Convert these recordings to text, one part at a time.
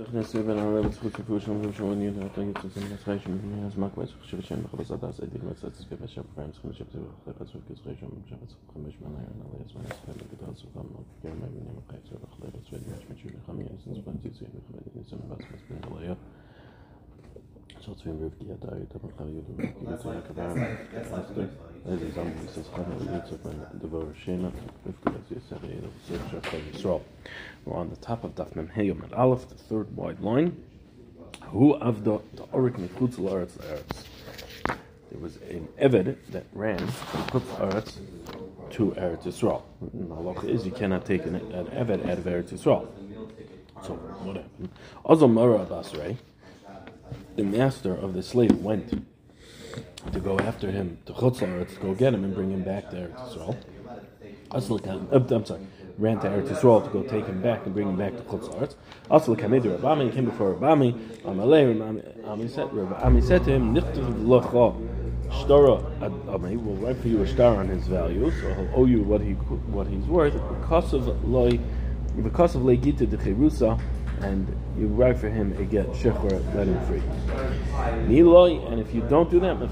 ზეხნესებენ ამერებს ხუთფუე შემოშოვანია და ატანგებს ზემნასხაში მიმიანს მაკვეს ხშირჩენ ხოლოს ადასედი მაცაც გებას შეფრენს ხმიშებზე ხდება ზურგის ღეშომ შეფაც ხმიშ მანაიონალა ესმენს ხელი გდასო გამო გემები ნემყაიწება ხდება ზვედი მეჩმეჩი ხამიასს პოზიციები ხმედი ზემნასხაში ბენდლაია On the as you said Yisrael. We're on the top of Daf Mem Heyom and Aleph, the third wide line. Who of the Orik Mekutz Laretz Eretz? There was an Eved that ran from Kutz Eretz to Eretz Yisrael. And the halacha is you cannot take an, an Eved out of Eretz Yisrael. So what happened? Azamara Abasrei the master of the slave went to go after him to Chutzlaretz to go get him and bring him back to Eretz. Aslikan, uh, I'm sorry, ran to Eretz Yisrael to go take him back and bring him back to Chutzlaretz. Aslikan Midu Rabami came before Rabami. Rabami said, to him, Nichtav L'cha Shtara Adami will write for you a star on his value, so he'll owe you what he what he's worth because of loy because of legita de cherusa and you write for him a get shechor, let him free. Niloy, and if you don't do that, and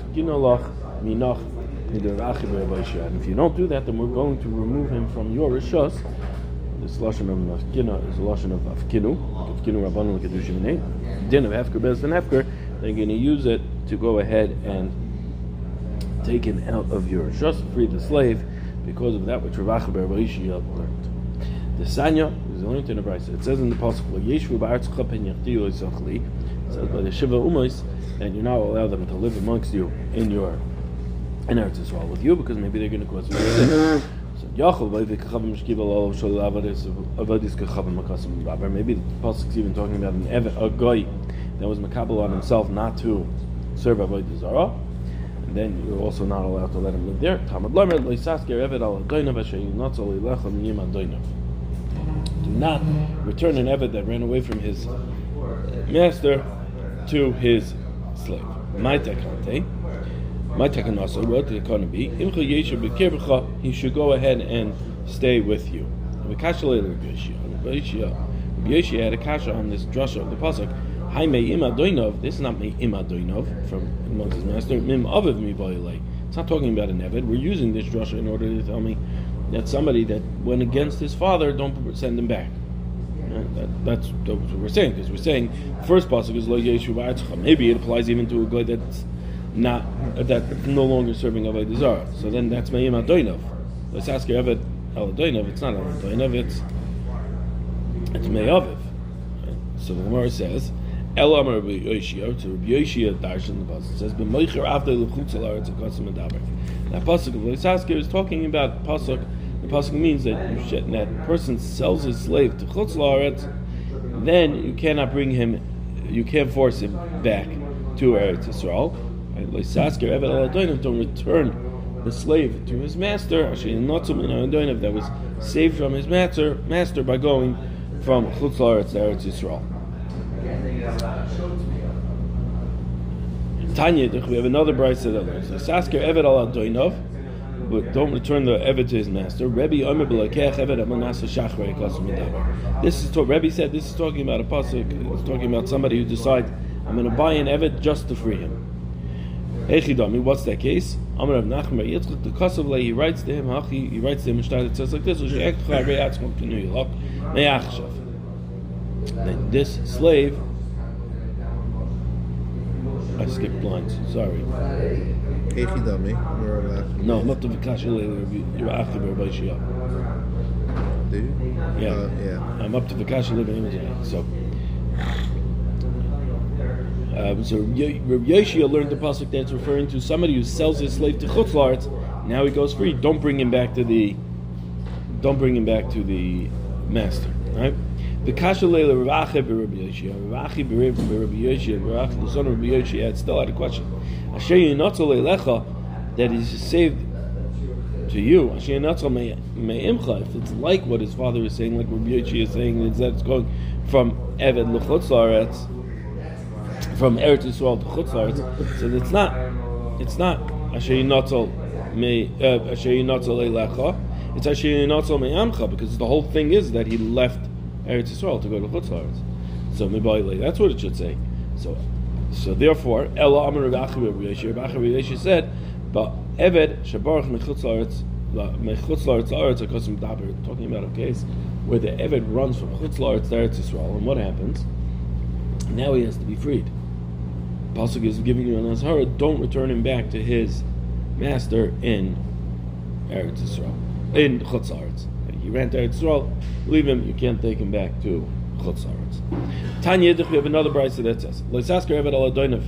if you don't do that, then we're going to remove him from your rishos. This lashon of mafkina is a lashon of afkinu, afkinu rabbanu kedushim Din of hefker bez and hefker. They're going to use it to go ahead and take him out of your rishos, free the slave, because of that which Rav Achaber learned. The Sanya is only in. It says in the Pasuk, Yeshu ba'artzcha pen yachdiyu yisochli. It says by the Shiva Umos, and you're not allow them to live amongst you in your in Eretz Yisrael with you because maybe they're going to cause you sin. So Yachol by the kachavim shkiva lo shol avadis kachavim makasim. Maybe the Pasuk's even talking about an evet, a guy that was makabel on himself not to serve avodah zarah. And then you're also not allowed to let him live there. Tamad lamed loisasker evet al doinav asher yinatzol ilechem yimad doinav do not return an Eved that ran away from his uh, master to his slave. My takante, my takanasa, what the economy, he should go ahead and stay with you. Yeshia had a kasha on this drasha of the pasuk. Hi me ima doinov. This is not me ima doinov from amongst his master. Mim aviv mi It's not talking about an Eved. We're using this drasha in order to tell me that somebody that went against his father, don't send him back. That, that's, that's, what we're saying because we're saying first pasuk is lo yeshu Maybe it applies even to a guy that's not that no longer serving avodah zarah. So then that's me'im adoinov. Let's ask your evet al adoinov. It's not al adoinov. It's it's me'aviv. So the Gemara says. El Amar Rabbi to Rabbi Darshan the pasuk says b'moicher after l'chutz al aretz akasim adaber. That pasuk of Leisasker is talking about pasuk pasuk means that you should, that person sells his slave to chutz laaretz, then you cannot bring him, you can't force him back to Eretz Yisrael. Don't return the slave to his master. That was saved from his master, master by going from chutz laaretz to Eretz Yisrael. Tanya, we have another brisa that learns. Sasker Evet al Adoinov don't return the Eved to his master. Rebbe Eved. This is to, Rebbe said this is talking about a pasuk. It's talking about somebody who decides I'm going to buy an Eved just to free him. What's that case? Amar of Nachman Yitzchak the Kosovle he writes to him. He writes to him. It says like this: Then this slave. I skipped lines. Sorry. Echidami. No, I'm up to Vikash You're after Rabbi Shia. Do you? Yeah. Uh, yeah. I'm up to Vikash Living So. Um, so Rabbi Yeshua learned the pasuk that's referring to somebody who sells his slave to chutzlarts. Now he goes free. Don't bring him back to the. Don't bring him back to the master. Right? The kasha leila Ravachi Rabbi Yeshua, Ravachi Rabbi Yeshua, Ravachi the son of Rabbi Yeshua had still had a question. Asher leilecha that is saved to you. Asher yinotzel me'imcha. If it's like what his father is saying, like Rabbi Yeshua is saying, is that it's going from Eved l'chutz from Eretz Yisrael to chutz So it's not. It's not Asher yinotzel me uh, Asher yinotzel leilecha. It's Asher yinotzel me'amcha because the whole thing is that he left Eretz Yisrael to go to Chutz. So. That's what it should say. So, so therefore, Ella Amar Rav Achi Rav Yeshi. Said, but Eved Shabarach Mechutz Laaretz Mechutz Laaretz Laaretz Akosim Daber. Talking about a case where the Eved runs from Chutz Laaretz Eretz Yisrael, and what happens? Now he has to be freed. Pasuk is giving you an azhara, don't return him back to his master in Eretz Yisrael, in Chutz Laaretz. He ran to Eretz Yisrael, leave him, you can't take him back to Chutz. Tanya we have another brisa that says, Leisasker Eved al Adoinav,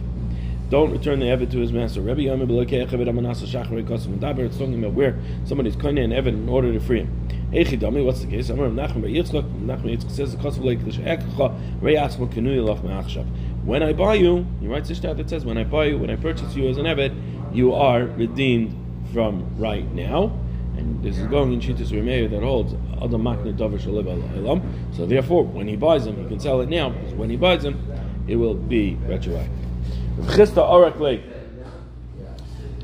don't return the Eved to his master. Rabbi Yomer Belekei Eved Amanasa Shachar Kosim Daber, it's talking about where somebody's koine an Eved in order to free him. Eichidami, what's the case? Amar Nachman Bar Yitzchak, Nachman Yitzchak says, the Kosim Leik L'She'ekcha, Reyatzma Kenui Lach Ma'achshav. When I buy you, he writes stat that says, when I buy you, when I purchase you as an Eved, you are redeemed from right now. And this is going in Shitas Remeir that holds Adam Makne Dover Elam. So therefore, when he buys them, he can sell it now, because when he buys them, it will be retroactive. Chisda Arak Lake.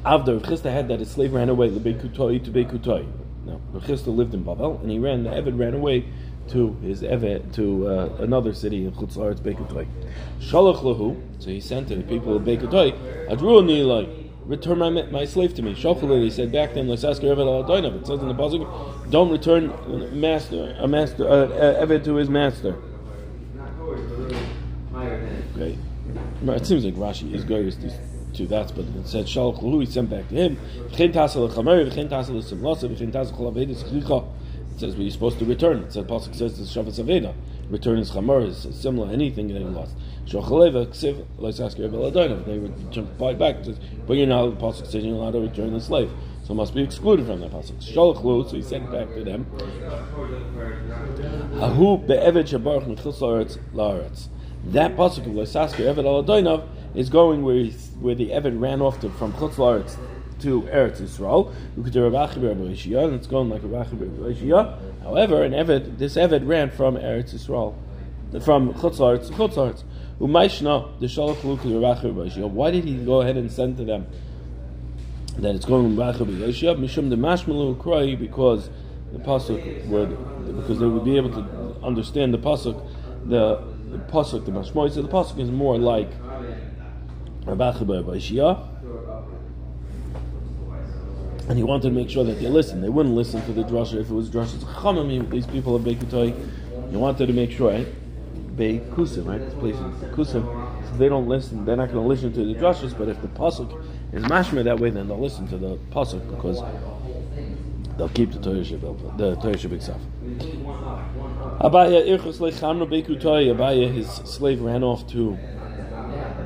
Avda, Chisda had that his slave ran away, the Beikutoi to Beikutoi. Now, Chisda lived in Babel, and he ran, the Eved ran away to his Evet, to uh, another city in Chutz Laaretz, Beikutoi. Shalach Lahu, so he sent to the people of Beikutoi, Adru Nilai, return my, my slave to me. Shochalei, he said back then, Lesasker Eved al It says in the Pasuk, don't return master, a master, uh, Eved to his master. Great. It seems like Rashi is going to to that, but it said Shalach he sent back to him. L'chamer, chlicha. It says we're supposed to return. It said Pasuk says the Shavas Aveda. Return is chamar, is similar anything that he lost. They would buy back. But you're not. The Pasuk says you're allowed to return the slave, so must be excluded from that Pasuk. Shalach Lahu, so he sent back to them. Ahu be'eved shabarach mechutz laaretz laaretz. That pasuk of Eved Aladoinav is going where where the Eved ran off to, from Chutz Laaretz to Eretz Yisrael. And it's going like a Rachi However, an Eved, this Eved ran from Eretz Yisrael, from Chutz Laaretz to Chutz Laaretz. Why did he go ahead and send to them that it's going Rachi Mishum the Mashmalu Kroi because the pasuk would because they would be able to understand the pasuk the the pasuk, the mashmoy. So the pasuk is more like Ba'ishia, and he wanted to make sure that they listen. They wouldn't listen to the drasha if it was drasha. These people of Beikutai, he wanted to make sure, right? Beikusim, right? This place is Kusim. So they don't listen. They're not going to listen to the drashas. But if the pasuk is mashma that way, then they'll listen to the pasuk because they'll keep the Torah Shabbat, the Torah Shabbat itself. Abaya irchus lechamno bekutai. Abaya, his slave ran off to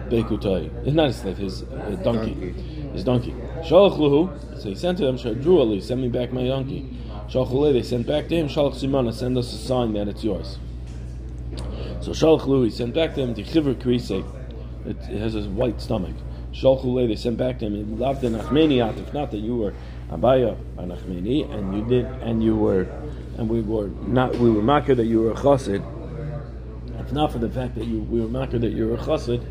bekutai. It's not his slave, his uh, donkey. His donkey. Shalach luhu. So he sent to them, Shadru Ali, send me back my donkey. Shalach they sent back to him, Shalach Simana, send us a sign that it's yours. So Shalach luhu, he sent back to him, Tichiver Krise. It has a white stomach. Shalach they sent back to him, Lavda Nachmeni if not that you were Abaya Anachmeni, and you did, and you were, and we were not, we were makir that you were a chassid. If not for the fact that you, we were makir that you were a chassid,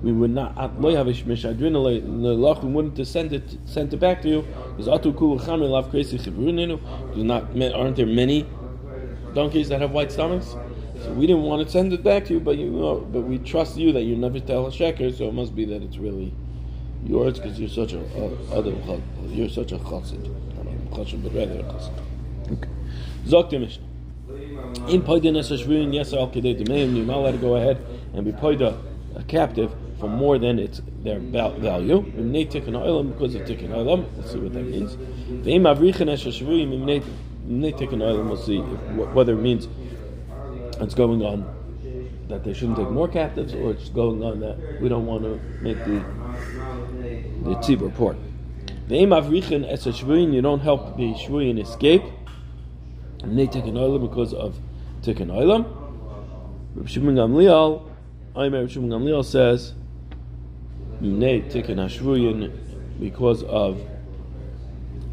we would not, we wouldn't have sent it, sent it back to you, because atu kul chamil lav crazy chivruninu, not, aren't there many donkeys that have white stomachs? So we didn't want to send it back to you, but you know, but we trust you that you never tell a sheker, so it must be that it's really yours because you're such a uh, other you're such a chassid. Chassid, but rather a chassid. Okay. Zok the Mishnah. In Paida Nesashvin, yes, Al Kedei Demeim, you're not allowed to go ahead and be Paida, a captive, for more than its their value. Imnei Tikkun Oilam, because of Tikkun Oilam. Let's see what that means. Ve'im Avrichan Nesashvin, Imnei Tikkun Oilam, we'll see if, whether it means it's going on that they shouldn't take more captives, or it's going on that we don't want to make the the tzibur poor. The aim of richin as a shvuin, you don't help the shvuin escape. And they take an oilam because of tikkun oilam. Rabbi Shimon Gamliel, Aimer Rabbi Shimon Gamliel says, "Nei tikkun hashvuyin because of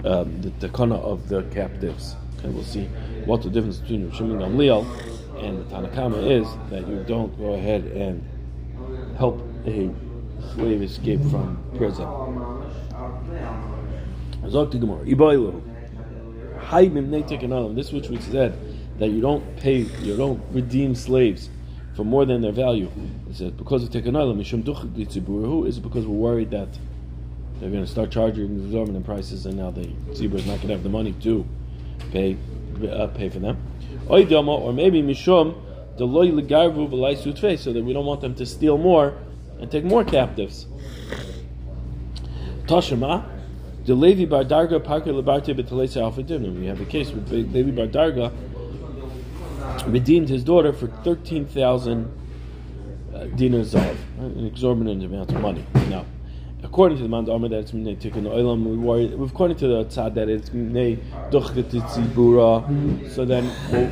um, the takana of the captives." And we'll see what the difference between Rabbi Shimon Gamliel and the Tanakama is that you don't go ahead and help a slave escape from prison. This which we said that you don't pay, you don't redeem slaves for more than their value. He says because of duch is it because we're worried that they're going to start charging exorbitant prices, and now the tzibur is not going to have the money to pay uh, pay for them. Or maybe mishum the loy legarvu v'lai so that we don't want them to steal more and take more captives. Tashema, the Levi Bar Darga Parker Lebarte Alfadim. We have a case with Levi Bar Darga redeemed his daughter for thirteen thousand uh, dinars of an exorbitant amount of money. Now, according to the Man that it's Minei Tikkun Olam, we worry, according to the Tzad that it's Duchket so then we're,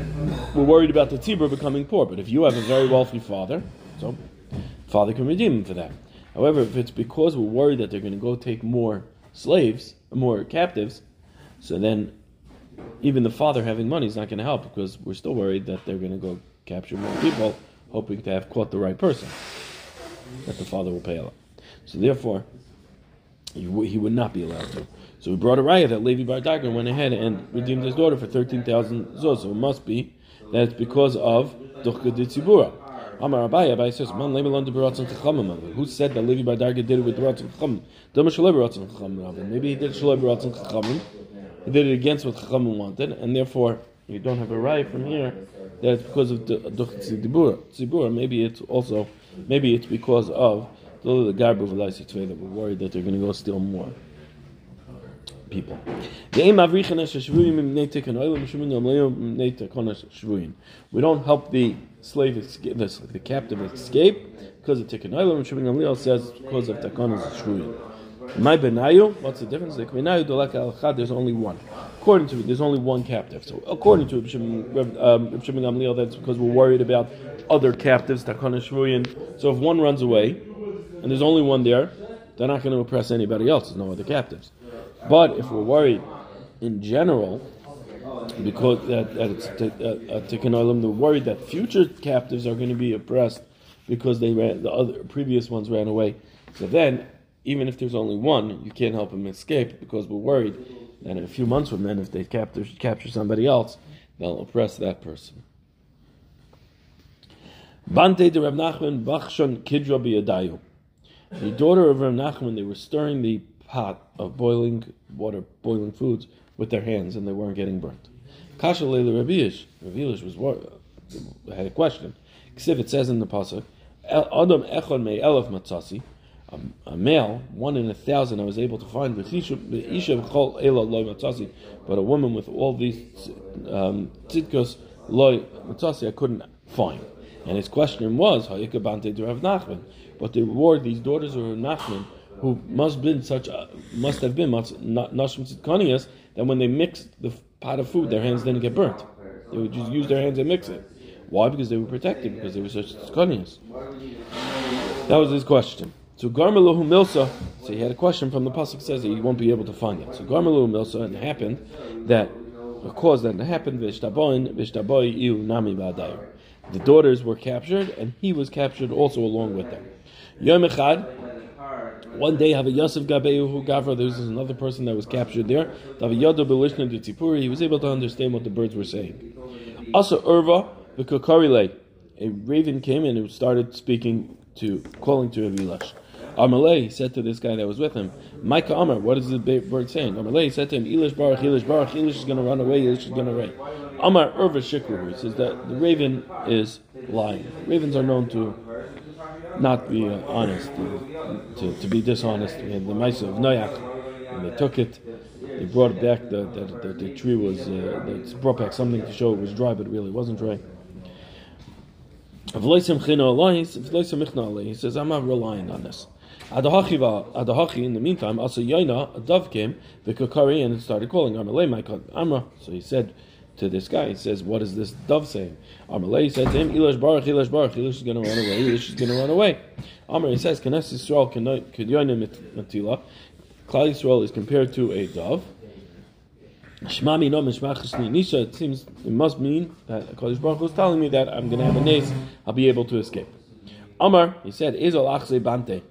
we're, worried about the Tzibur becoming poor. But if you have a very wealthy father, so father can redeem him for that. However, if it's because we're worried that they're going to go take more slaves, more captives, so then even the father having money is not going to help because we're still worried that they're going to go capture more people, hoping to have caught the right person, that the father will pay a lot. So therefore, he, would not be allowed to. So we brought a riot that Levi Bar Darga went ahead and redeemed his daughter for 13,000 zuz. So it must be that it's because of Duchka de Tzibura. Amar Abai, Abai says, Man lebe lon de beratzen chachamim Who said that Levi Bar Darga did it with beratzen chachamim? Dama beratzen chachamim Maybe he did shalei beratzen chachamim. He did it against what chachamim wanted, and therefore you don't have a right from here that it's because of Duchka Tzibura. Maybe it's also, maybe it's because of the garbu v'laisi that we're worried that they're going to go steal more people. We don't help the slave escape, the, the captive escape because of tikkun oilam. Shimon Gamliel says because of takonas shvuyin. My benayu, what's the difference? The benayu dolak al There's only one. According to me, there's only one captive. So according to Shimon um, Gamliel, that's because we're worried about other captives takonas shvuyin. So if one runs away and there's only one there, they're not going to oppress anybody else. There's no other captives. But if we're worried in general, because that, that it's uh, uh, tikkun olam, they're worried that future captives are going to be oppressed because they ran the other previous ones ran away. So then, even if there's only one, you can't help them escape because we're worried that in a few months from then, if they capture capture somebody else, they'll oppress that person. Bante de Rav Nachman Bachshon Kidra biyadayu. The daughter of Rav Nachman, they were stirring the pot of boiling water, boiling foods with their hands, and they weren't getting burnt. Kasha Leila Rabiish. Rabiish was had a question. Ksiv it says in the pasuk, Adam echon me elef matzasi, a male, one in a thousand I was able to find, the khole elloy matasi, but a woman with all these um, tzidkos loy matzasi I couldn't find. And his question was, Hayikabante to Rav Nachman. But they were these daughters of Nachman, who must been such must have been nashim tzidkanias, that when they mixed the pot of food, their hands didn't get burnt. They would just use their hands and mix it. Why? Because they were protected, because they were such tzidkanias. That was his question. So Garmeluhu Milsa, so he had a question from the pasuk says that he won't be able to find it. So Garmeluhu Milsa, and it happened that, of course, that happened, Vishtaboin, Vishtaboi Iu Nami Ba'adayim. The daughters were captured, and he was captured also along with them. Yom Echad, one day, have a Yosef Gabehu Gavra, there was another person that was captured there. He was able to understand what the birds were saying. Also, Urva, the Kokarile, a raven came and started speaking to, calling to Avilash. Amalei said to this guy that was with him, Micah Amar, what is the bird saying? Amalei said to him, Elish Baruch, Elish Baruch, Elish is going to run away, Elish is going to run. Amar Urva Shikru, says that the raven is lying. Ravens are known to not be uh, honest, to, to, to, be dishonest. We had the mice of Noach, and they took it, they brought it back, the, the, the, tree was, uh, they brought back something to show it was dry, but really it wasn't dry. He says, I'm not relying on this. Adahachi, in the meantime, also Yaina, a dove came, the Kakari, and it started calling Amalei my Amra. So he said, to this guy. He says, "What is this dove saying?" Amalei said to him, "Elish Baruch, Elish Baruch, Elish is going to run away. Elish is going to run away." Amar he says, "Knesset Yisrael kedyonim matila." Klal Yisrael is compared to a dove. Shmami no nisha. It seems it must mean that Kodesh Baruch is telling me that I'm going to have a nace. I'll be able to escape. Amar he said, "Izol achze bante."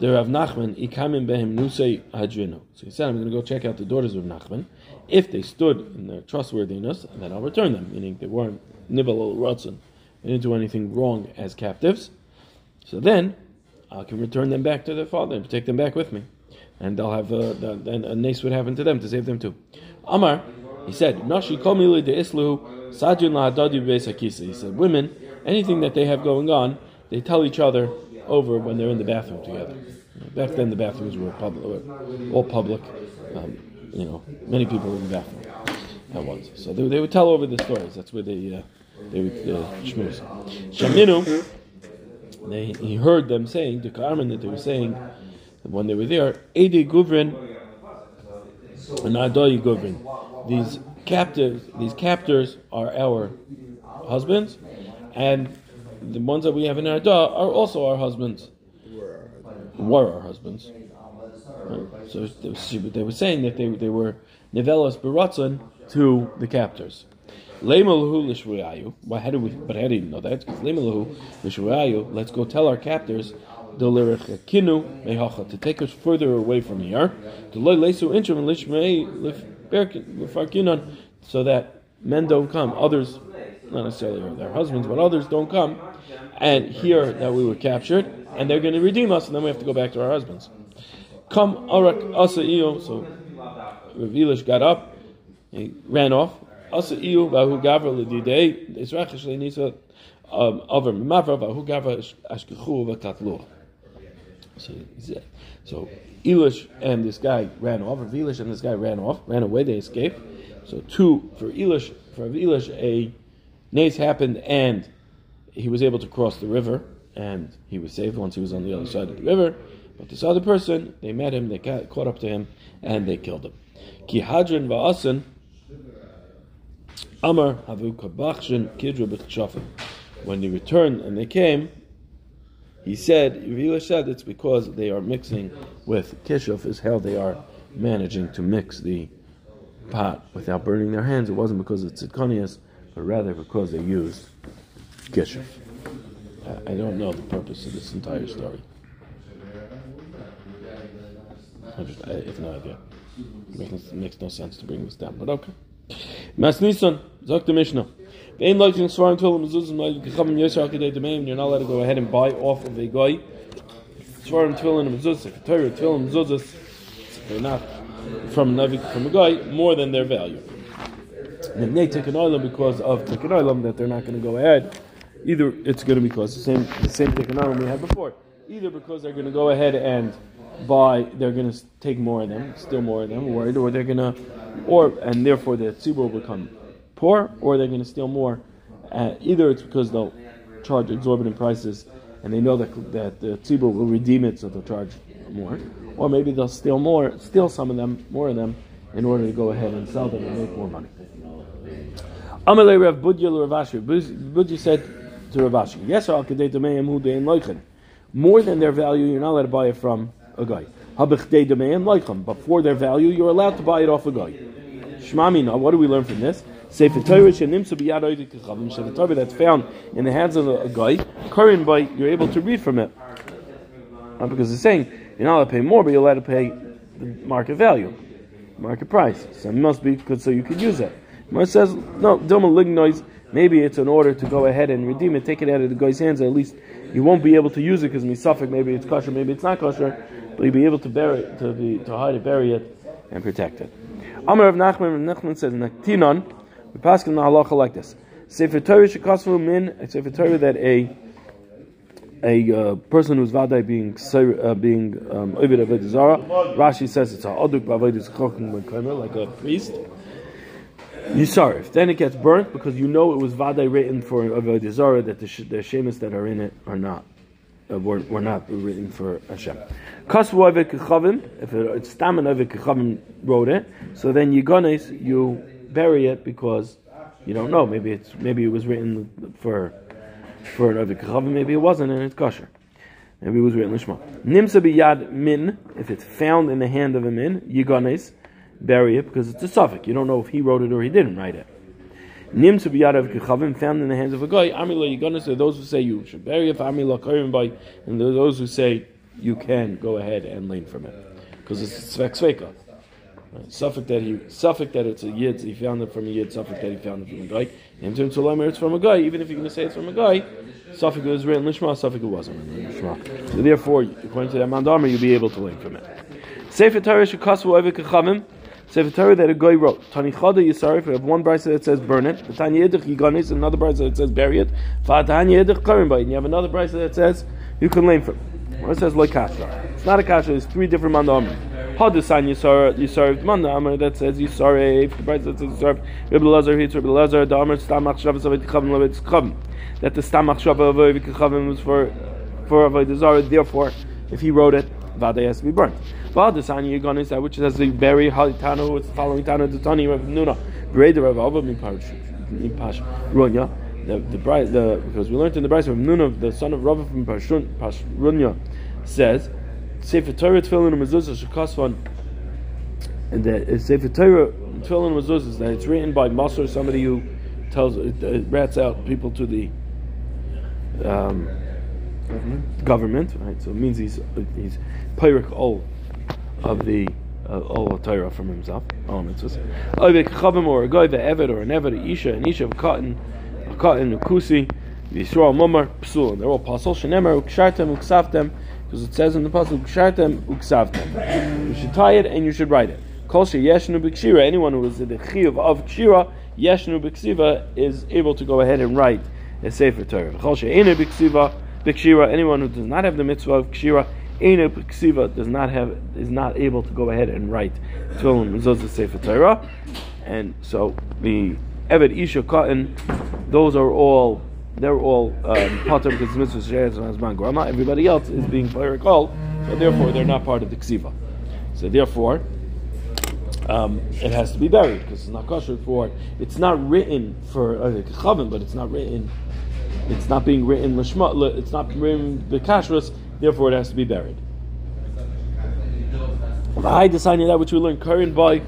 The Rav Nachman ikamim behem nusei hadrinu. So he said, "I'm going to go check out the daughters of Nachman." If they stood in their trustworthiness, then I'll return them, meaning they weren't nibble ratzon they didn't do anything wrong as captives. So then I can return them back to their father and take them back with me. And they'll have uh, a, then a nace would happen to them to save them too. Amar, he said, Nashi komili de islu sajun lahadadi besakisa. He said, women, anything that they have going on, they tell each other over when they're in the bathroom together. Back then, the bathrooms were public, all public. Um, you know, many people in the bathroom at once. So they, they would tell over the stories. That's where they uh, they would uh, shmooze. Shaminu, they, he heard them saying the Carmen that they were saying when they were there. Edi Guvrin and Adoi Guvrin. These captives, these captors are our husbands, and the ones that we have in our are also our husbands. Were our husbands. So they were saying that they, they were nevelos beratzon to the captors. Leimalahu lishruyayu. Why how do we? But how do you know that? Because leimalahu lishruyayu. Let's go tell our captors to take us further away from here. So that men don't come. Others, not necessarily their husbands, but others don't come and hear that we were captured, and they're going to redeem us, and then we have to go back to our husbands. Come arak asa iyo. So Rav got up, he ran off. Asa iyo vahu gavra l'didei. Israch nisa um, over mimavra vahu gavra ashkechu v'katluah. So, so Elish and this guy ran off. Rav and this guy ran off, ran away. They escaped. So two for Elish, for Elish, a nace happened, and he was able to cross the river, and he was saved once he was on the other side of the river. But this other person, they met him, they got, caught up to him, and they killed him. Ki hadrin va'asan, Amar havu kabachshin kidra When they returned and they came, he said, Yevila said it's because they are mixing with kishuf, is how they are managing to mix the pot without burning their hands. It wasn't because it's tzidkonias, but rather because they used I don't know the purpose of this entire story. I, just, I have no idea. It makes, makes no sense to bring this down, but okay. Mas Nisan, sagt the Mishnah. You're not allowed to go ahead and buy off of a guy. Svarim they're not from from a guy more than their value. And they take an oilam because of taking oilam that they're not going to go ahead. Either it's going to be because the same the same we had before. Either because they're going to go ahead and buy, they're going to take more of them, still more of them, worried, or they're going to, or and therefore the tzibur will become poor, or they're going to steal more. Uh, either it's because they'll charge exorbitant prices, and they know that that the tzibur will redeem it, so they'll charge more, or maybe they'll steal more, steal some of them, more of them, in order to go ahead and sell them and make more money. Amalei Rav Budya Ravashi. Budya said to Ravashi, "Yes, al kedei demeim hu dein loichen." More than their value, you're not allowed to buy it from a guy. But for their value, you're allowed to buy it off a guy. Shmamina. What do we learn from this? Sefer Torah that's found in the hands of a guy. Current by you're able to read from it. Not because it's saying you're not allowed to pay more, but you're allowed to pay the market value, market price. So it must be good so you could use it. It says no. Dilma lignois. Maybe it's in order to go ahead and redeem it, take it out of the guy's hands. At least you won't be able to use it because misafik. Maybe it's kosher, maybe it's not kosher, but you'll be able to bury it, to be to hide it, bury it, and protect it. Amar of Nachman, Nachman says, "Naktinon." We pass in the halacha like this: Sefer Torah shekasvu min. Sefer Torah that a a uh, person who's vaday being uh, being um. Rashi says it's a aduk b'avodah like a priest. Yisarif. Then it gets burnt because you know it was vaday written for avodah zara that the, sh- the shemis that are in it are not. Uh, were, were not written for Hashem. Kasvu Kechavim, if it's Stamin Kechavim wrote it, so then you gones, you bury it because you don't know. Maybe it's maybe it was written for for an Kechavim, maybe it wasn't, and it's kosher. Maybe it was written Lishma. Nimsa biyad min, if it's found in the hand of a min, yigones, bury it because it's a suffix. You don't know if he wrote it or he didn't write it. Nim to be out of kechavim found in the hands of a guy. Amila Yigonis are those who say you should bury it. Amila Karim by, and those who say you can go ahead and lean from it because it's svek sveka. Right? Suffolk that he Suffolk that it's a yid, he found it from a yid. Suffolk that he found it from a guy. And to Tzulamer, it's from a guy. Even if you're going to say it's from a guy, Suffolk was written lishma, Suffolk it wasn't written lishma. So therefore, according to that mandamer, you'll be able to learn from it. Sefer Torah shekasu ovik kachamim. Sefer Torah that a guy wrote. Tani chada yisarif. We have one brisa that says burn it. Tani yedich yiganis. Another brisa that says bury it. Fatani yedich karim you have another brisa that says you can learn from. Where it says loy kasha. It's not a kasha. It's three different mandamer. Hadasan Yisar Yisarv Manna Amar that says Yisarv the price that says Yisarv Rabbi Lazar hits Rabbi Lazar the Amar Stamach Shavas Avodah Chavim Levet Chavim that the Stamach Shavas Avodah Chavim was for for Avodah Zarah therefore if he wrote it Vada has to be burnt. Hadasan Yigon is that which says the bury Halitano it's the following Tana the Tani Rav Nuna Breda Rav Abba Mipash Runya the the the because we learned in the Bride of Nuna the son of Rav from Pashrunya says Sefer Torah Tefillin and Mezuzah Shekasvan, and the Sefer Torah Tefillin and Mezuzah that it's written by Masr, somebody who tells uh, rats out people to the um, government. government, right? So it means he's he's Pyrik all of the uh, all of Torah from himself. All mitzvahs. Oivek Chavim or a guy, the Eved or an Eved, Isha, an Isha of cotton, a cotton, a Kusi, Yisrael Mumar, Psul, they're all pasul. Shenemer, Ukshartem, Uksaftem, because it says in the pasuk kshartem uksavtem. You should tie it and you should write it. Kol yeshnu b'kshira. Anyone who is in the chiyuv of kshira, yeshnu b'ksiva is able to go ahead and write a sefer Torah. Kol she'enu b'ksiva b'kshira. Anyone who does not have the mitzvah of kshira, enu b'ksiva does not have is not able to go ahead and write tefillin mezuzah sefer Torah. And so the Eved Isha Cotton, those are all they're all um, potter because mitzvah shares on Hazman Grama. Everybody else is being called, so therefore they're not part of the ksiva. So therefore, um, it has to be buried because it's not kosher for. It. It's not written for uh, chavim, but it's not written. It's not being written lishma. It's not written the kashrus. Therefore, it has to be buried. The high designing that which we learn current by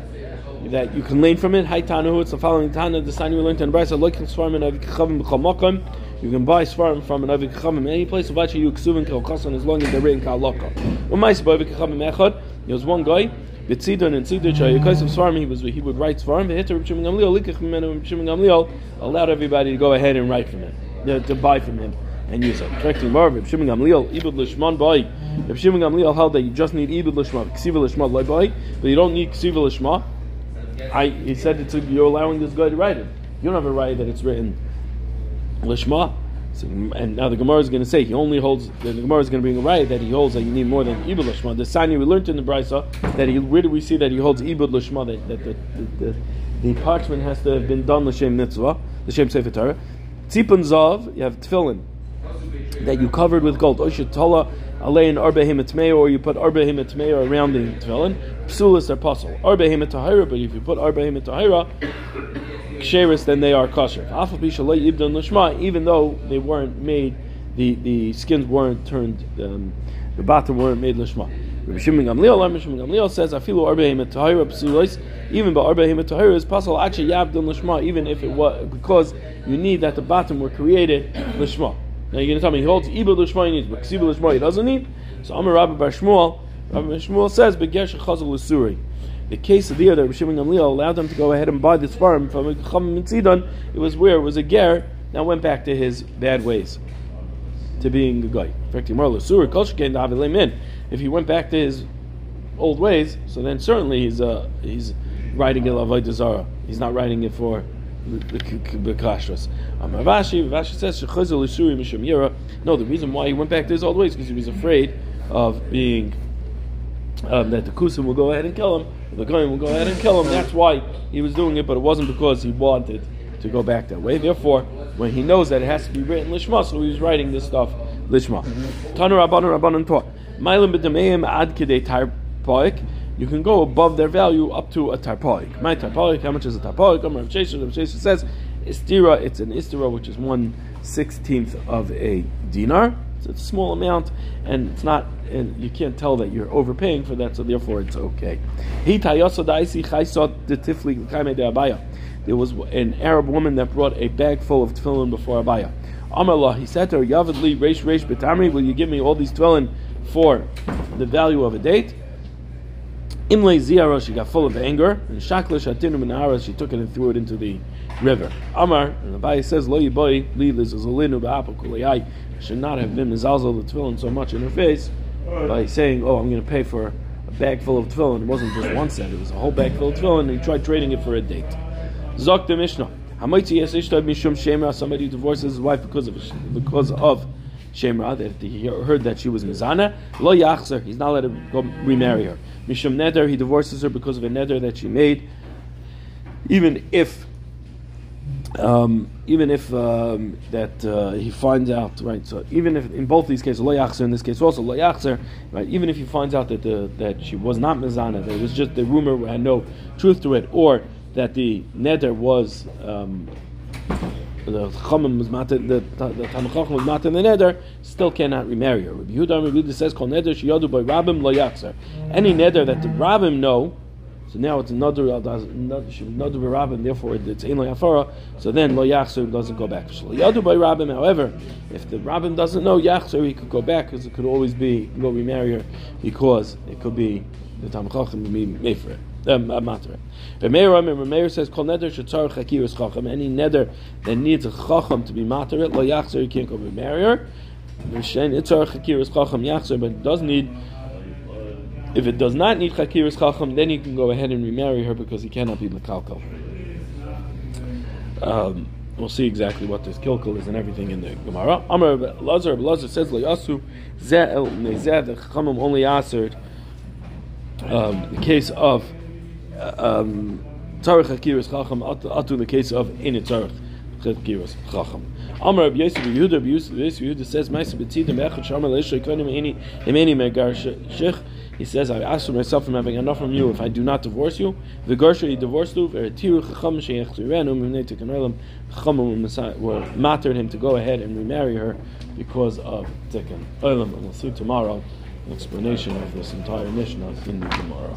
that you can learn from it. Hi Tanu, it's the following Tana, the sign we learned in Brisa, looking svarim and avik chavim You can buy svarim from an avik chavim any place of vachi kal kasan as long as they're written kal loka. Umais by avik chavim echad. There was one guy. B'tzidon and tzidon chay yekais of svarim. He was he would write svarim. V'hitter Reb Shimon Gamliel likach mimenu Shimon Gamliel allowed everybody to go ahead and write from him, to buy from him and it. Correcting more, Reb Shimon Gamliel, Ibud Lishman boy. Reb Shimon Gamliel held that you just need Ibud Lishma, Ksiva Lishma loy boy, but you don't need Ksiva Lishma. I, he said it's you're allowing this guy to write it. You don't have a right that it's written Lishma. So, and now the Gemara is going to say he only holds. The Gemara is going to bring a right that he holds that you need more than ibud lishma. The Sani we learned in the Brisa that he where do we see that he holds ibud lishma that, that the, the, the, the, parchment has to have been done l'shem mitzvah, l'shem sefer Torah. Tzipun zav you have tefillin that you covered with gold. Oshet alein arbehim etmeyo, or you put arbehim etmeyo around the tefillin. Psulis are puzzle. Arbehim tahira, but if you put arbehim tahira, ksheris, then they are kosher. Even though they weren't made, the, the skins weren't turned, um, the bottom weren't made lishma. Rabbi Shimon Gamliel, Rabbi Shimon Gamliel says, "Afilu arbehim tahira psulis." Even by arbehim tahira is puzzle. Actually, lishma. Even if it was because you need that the bottom were created lishma. Now you're going to tell me he holds ibud lishma he needs, but ksiva lishma he doesn't need. So Amar Rabbi Bar Shmuel, Rabbi Shmuel says, "Begesh chazal l'suri." The case of the other, Rabbi Shimon Gamliel allowed them to go ahead and buy this farm from a Chacham Mitzidon. It was where it was a ger. Now went back to his bad ways, to being a guy. If he went back to his old ways, so then certainly he's uh, he's writing it avodah zara. He's not writing it for Ravashi, Ravashi says, No, the reason why he went back to his old ways because he was afraid of being um, that the Kusim will go ahead and kill him, the Goyim will go ahead and kill him. That's why he was doing it, but it wasn't because he wanted to go back that way. Therefore, when he knows that it has to be written Lishma, so he was writing this stuff Lishma. Tanu Rabbanan Rabbanan taught. Ad you can go above their value up to a tarpoik. My tarpoik, how much is a tarpoik? Rav Shesha says, istira, it's an istira, which is one sixteenth of a dinar. It's a small amount, and it's not, and you can't tell that you're overpaying for that, so therefore it's okay. He There was an Arab woman that brought a bag full of tefillin before Abaya. Amallah, he said to her, Yavadli, Reish Reish Betamri, will you give me all these tefillin for the value of a date? Imle Ziara, she got full of anger, and Shakla Shatinu Minara, she took it and threw it into the river. Amar, and the Bible says, Lo Yiboy, Lilis is a linu ba'apakuliyai, should not have been mizalzel the tefillin so much in her face by saying, Oh, I'm going to pay for a bag full of tefillin. It wasn't just one set, it was a whole bag full of tefillin, and he tried trading it for a date. Zok the Mishnah. Hamaitzi yes mishum shemra, somebody divorces his wife because of because of Shemra, that he heard that she was Mizana, Lo Yachzer, he's not allowed to remarry her. Mishum Neder, he divorces her because of a Neder that she made, even if um, even if um, that uh, he finds out, right? So even if in both these cases, lo yachzer, in this case also lo yachzer, right? Even if he finds out that the, that she was not mizana, that it was just the rumor had no truth to it, or that the neder was um, the Chachamim was mat the the Tanachachim was mat in the neder, still cannot remarry her. Rabbi Yehuda, Rabbi Yehuda says, "Kol neder sheyadu by Rabbim lo yachzer." Any neder that the Rabbim know. So now it's another uh, another rabbim, therefore it's ein lo So then lo yachzer doesn't go back. So yadu by rabbim. However, if the rabbim doesn't know yachzer, he could go back because it could always be go remarry her because it could be the tam chacham be made for it. Um, matter. Meir says, "Kol neder shetzar chakiris chacham." Any neder that needs a chacham to be matter it, lo yachzer, you can't go her. V'shen itzar chakiris chacham yachzer, but it does need if it does not need Chakiris Chacham, then you can go ahead and remarry her because he cannot be Mekalkal. Um, we'll see exactly what this kilkal is and everything in the Gemara. Amar Lazar, Lazar says, Yasu, Zeh the Chachamim only answered um, the case of um, Tzarech Chakiris Chacham, atu in the case of in Tzarech Chakiris Chacham. Amar Rabbi Yosef Yehuda, Rabbi Yosef Yehuda says, "Ma'aseh b'tzidim echad shamar leisha yikonim eni emeni megar shich." He says, I ask for myself from having enough from you if I do not divorce you. The Gersha he divorced you, Vertiru Chacham Sheyechzirenu Mimnei Tekanolim. Chacham were mattered him to go ahead and remarry her because of Tikkun Olam. And we'll see tomorrow an explanation of this entire Mishnah in the Gemara.